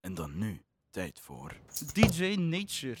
En dan nu, tijd voor... DJ Nature.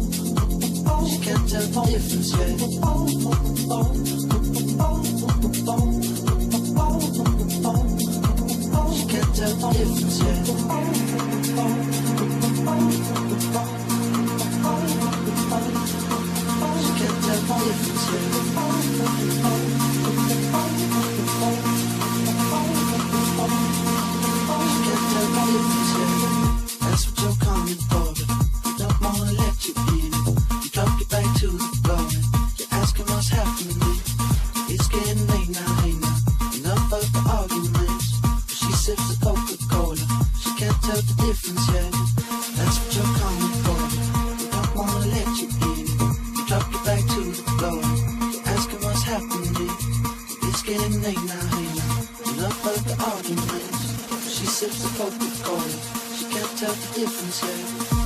can't tell the difference yet. She can't tell the difference yet. She sips Coca-Cola. She can't tell the difference.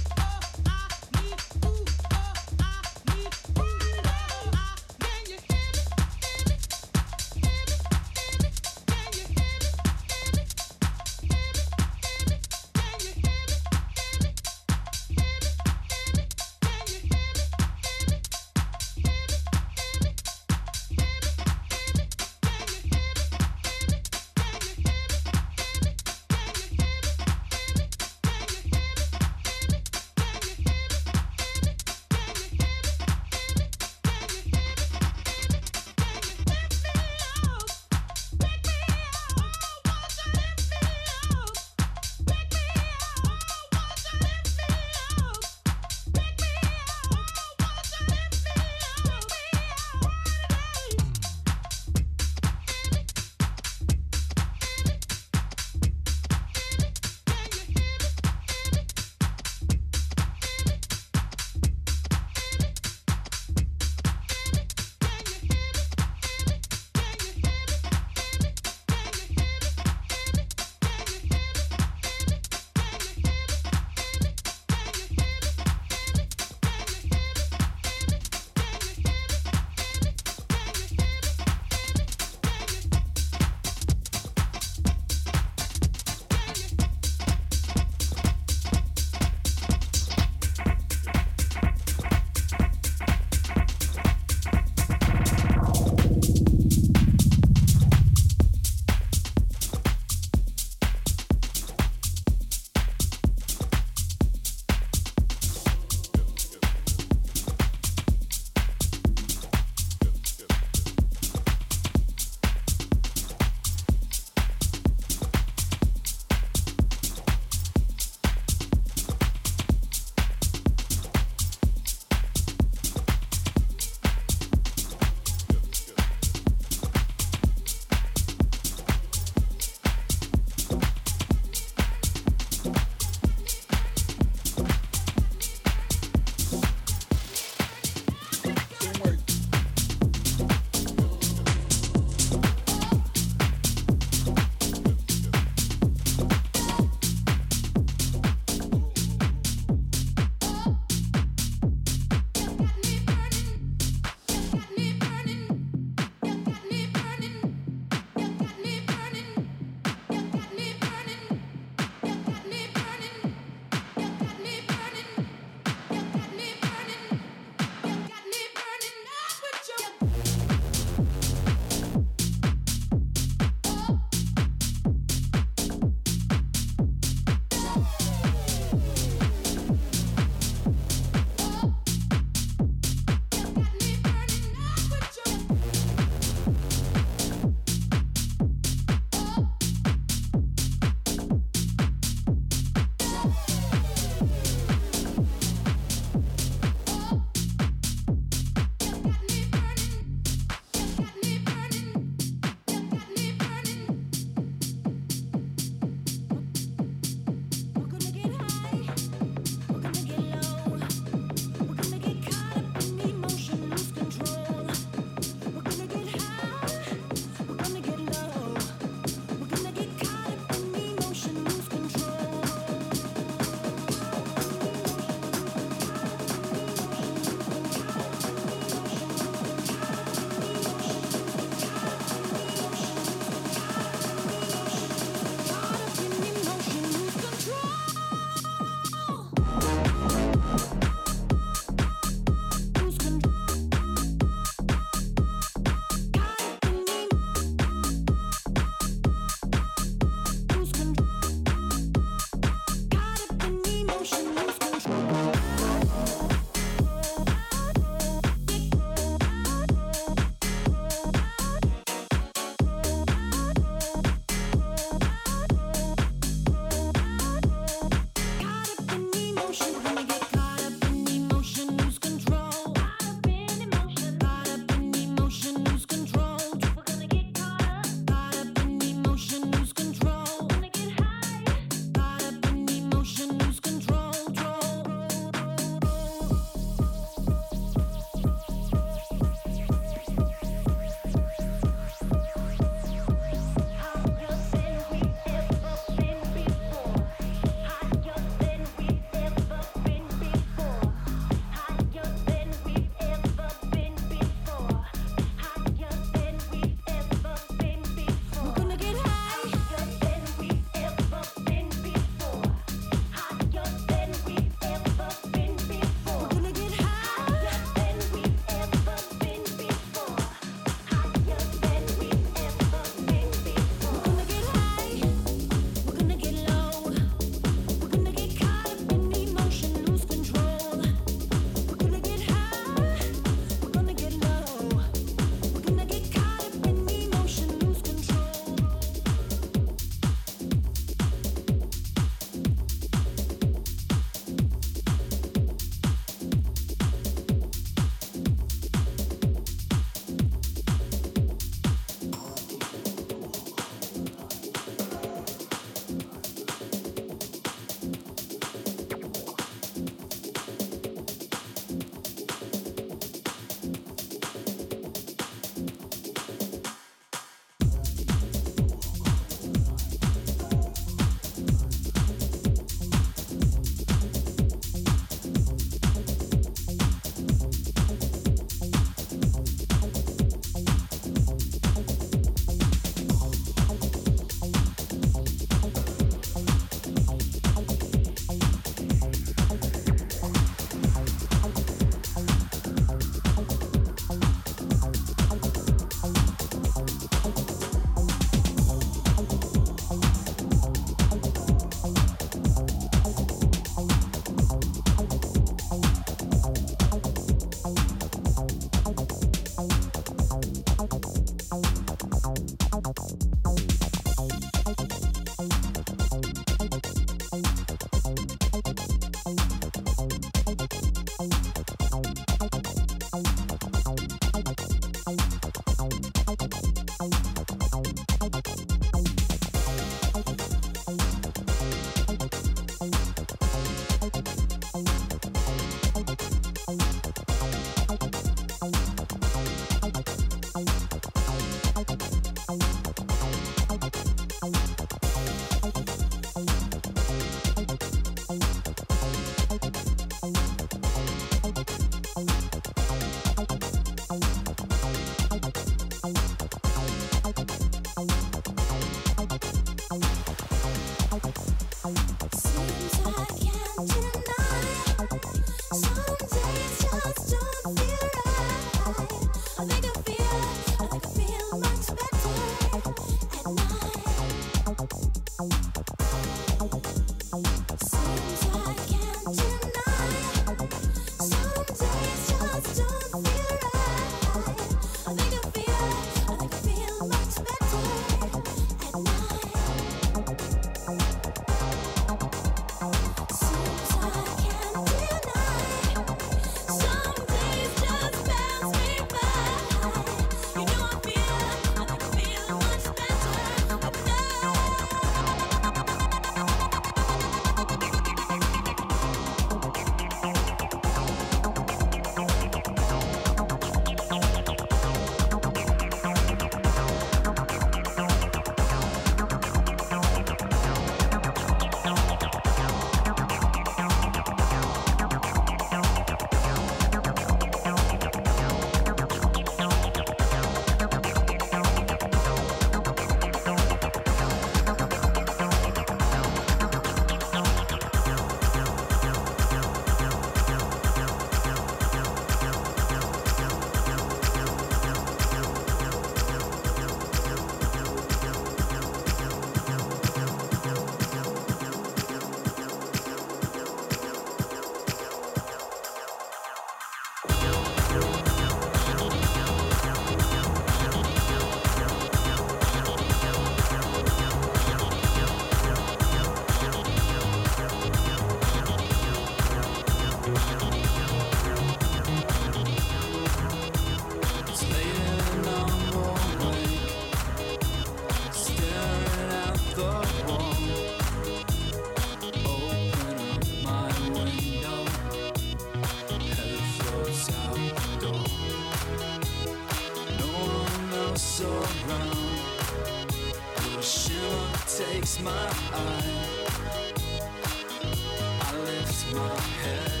Thank